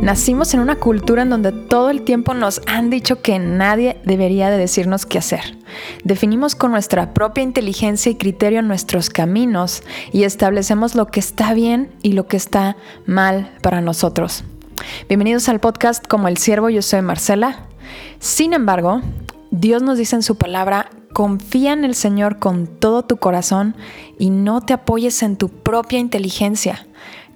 Nacimos en una cultura en donde todo el tiempo nos han dicho que nadie debería de decirnos qué hacer. Definimos con nuestra propia inteligencia y criterio nuestros caminos y establecemos lo que está bien y lo que está mal para nosotros. Bienvenidos al podcast Como el Siervo, yo soy Marcela. Sin embargo, Dios nos dice en su palabra, confía en el Señor con todo tu corazón y no te apoyes en tu propia inteligencia.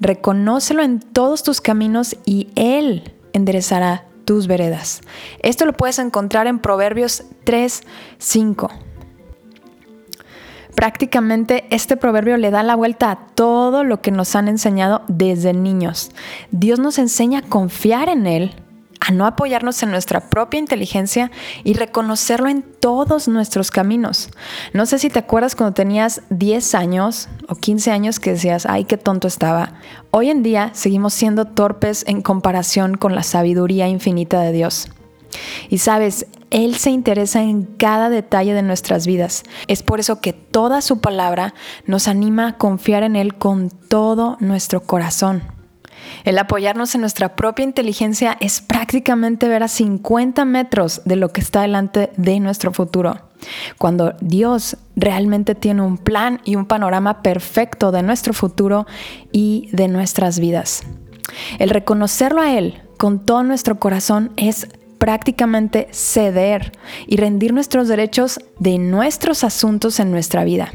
Reconócelo en todos tus caminos y Él enderezará tus veredas. Esto lo puedes encontrar en Proverbios 3, 5. Prácticamente este proverbio le da la vuelta a todo lo que nos han enseñado desde niños. Dios nos enseña a confiar en Él a no apoyarnos en nuestra propia inteligencia y reconocerlo en todos nuestros caminos. No sé si te acuerdas cuando tenías 10 años o 15 años que decías, ay, qué tonto estaba. Hoy en día seguimos siendo torpes en comparación con la sabiduría infinita de Dios. Y sabes, Él se interesa en cada detalle de nuestras vidas. Es por eso que toda su palabra nos anima a confiar en Él con todo nuestro corazón. El apoyarnos en nuestra propia inteligencia es prácticamente ver a 50 metros de lo que está delante de nuestro futuro. Cuando Dios realmente tiene un plan y un panorama perfecto de nuestro futuro y de nuestras vidas. El reconocerlo a Él con todo nuestro corazón es prácticamente ceder y rendir nuestros derechos de nuestros asuntos en nuestra vida.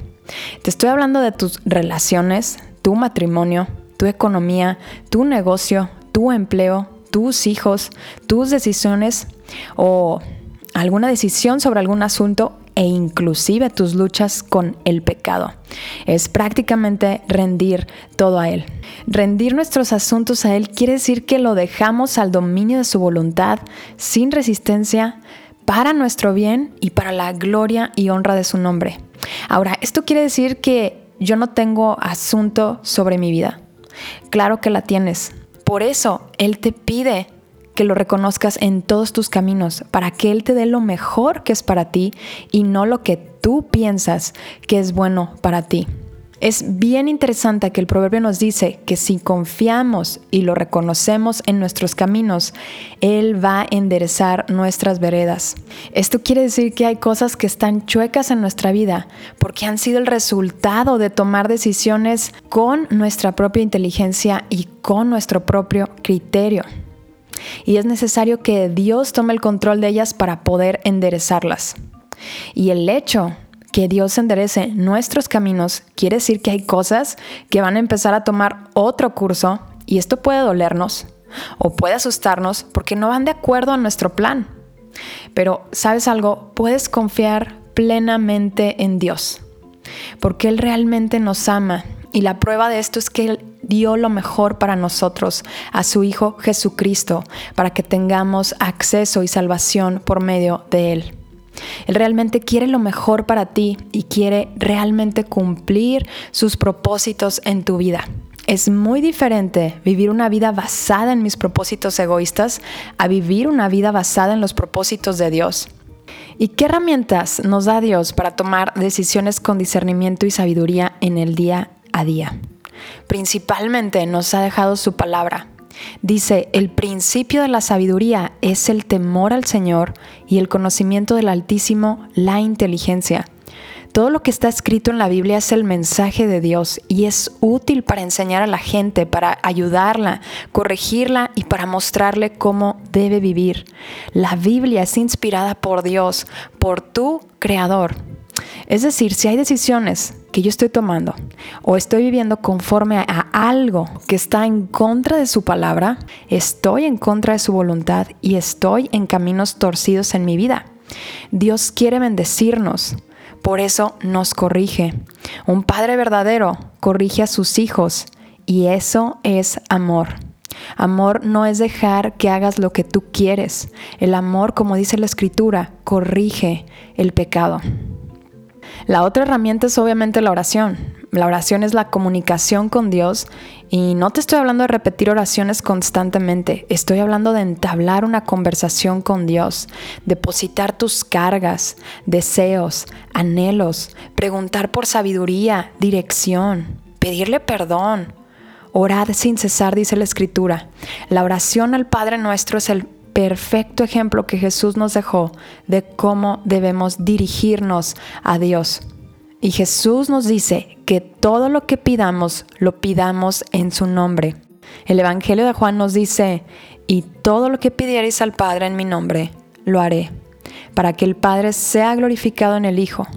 Te estoy hablando de tus relaciones, tu matrimonio, tu economía, tu negocio, tu empleo, tus hijos, tus decisiones o alguna decisión sobre algún asunto e inclusive tus luchas con el pecado. Es prácticamente rendir todo a Él. Rendir nuestros asuntos a Él quiere decir que lo dejamos al dominio de su voluntad, sin resistencia, para nuestro bien y para la gloria y honra de su nombre. Ahora, esto quiere decir que yo no tengo asunto sobre mi vida. Claro que la tienes. Por eso Él te pide que lo reconozcas en todos tus caminos, para que Él te dé lo mejor que es para ti y no lo que tú piensas que es bueno para ti. Es bien interesante que el proverbio nos dice que si confiamos y lo reconocemos en nuestros caminos, Él va a enderezar nuestras veredas. Esto quiere decir que hay cosas que están chuecas en nuestra vida porque han sido el resultado de tomar decisiones con nuestra propia inteligencia y con nuestro propio criterio. Y es necesario que Dios tome el control de ellas para poder enderezarlas. Y el hecho que Dios enderece nuestros caminos, quiere decir que hay cosas que van a empezar a tomar otro curso y esto puede dolernos o puede asustarnos porque no van de acuerdo a nuestro plan. Pero, ¿sabes algo? Puedes confiar plenamente en Dios porque Él realmente nos ama y la prueba de esto es que Él dio lo mejor para nosotros, a su Hijo Jesucristo, para que tengamos acceso y salvación por medio de Él. Él realmente quiere lo mejor para ti y quiere realmente cumplir sus propósitos en tu vida. Es muy diferente vivir una vida basada en mis propósitos egoístas a vivir una vida basada en los propósitos de Dios. ¿Y qué herramientas nos da Dios para tomar decisiones con discernimiento y sabiduría en el día a día? Principalmente nos ha dejado su palabra Dice, el principio de la sabiduría es el temor al Señor y el conocimiento del Altísimo, la inteligencia. Todo lo que está escrito en la Biblia es el mensaje de Dios y es útil para enseñar a la gente, para ayudarla, corregirla y para mostrarle cómo debe vivir. La Biblia es inspirada por Dios, por tu Creador. Es decir, si hay decisiones que yo estoy tomando o estoy viviendo conforme a algo que está en contra de su palabra, estoy en contra de su voluntad y estoy en caminos torcidos en mi vida. Dios quiere bendecirnos, por eso nos corrige. Un padre verdadero corrige a sus hijos y eso es amor. Amor no es dejar que hagas lo que tú quieres. El amor, como dice la escritura, corrige el pecado. La otra herramienta es obviamente la oración. La oración es la comunicación con Dios y no te estoy hablando de repetir oraciones constantemente, estoy hablando de entablar una conversación con Dios, depositar tus cargas, deseos, anhelos, preguntar por sabiduría, dirección, pedirle perdón, Orad sin cesar, dice la Escritura. La oración al Padre nuestro es el perfecto ejemplo que Jesús nos dejó de cómo debemos dirigirnos a Dios. Y Jesús nos dice que todo lo que pidamos, lo pidamos en su nombre. El Evangelio de Juan nos dice, y todo lo que pidierais al Padre en mi nombre, lo haré, para que el Padre sea glorificado en el Hijo.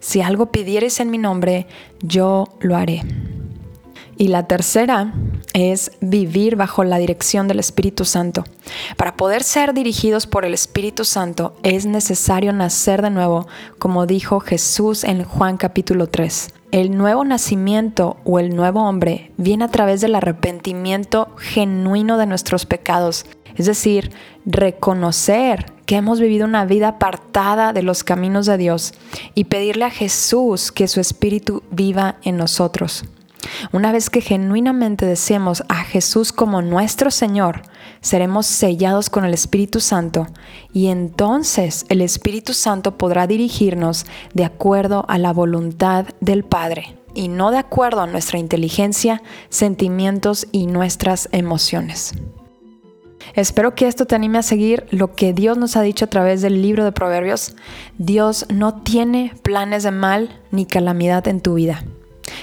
Si algo pidierais en mi nombre, yo lo haré. Y la tercera es vivir bajo la dirección del Espíritu Santo. Para poder ser dirigidos por el Espíritu Santo es necesario nacer de nuevo, como dijo Jesús en Juan capítulo 3. El nuevo nacimiento o el nuevo hombre viene a través del arrepentimiento genuino de nuestros pecados, es decir, reconocer que hemos vivido una vida apartada de los caminos de Dios y pedirle a Jesús que su Espíritu viva en nosotros. Una vez que genuinamente deseemos a Jesús como nuestro Señor, seremos sellados con el Espíritu Santo y entonces el Espíritu Santo podrá dirigirnos de acuerdo a la voluntad del Padre y no de acuerdo a nuestra inteligencia, sentimientos y nuestras emociones. Espero que esto te anime a seguir lo que Dios nos ha dicho a través del libro de Proverbios. Dios no tiene planes de mal ni calamidad en tu vida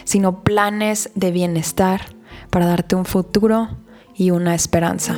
sino planes de bienestar para darte un futuro y una esperanza.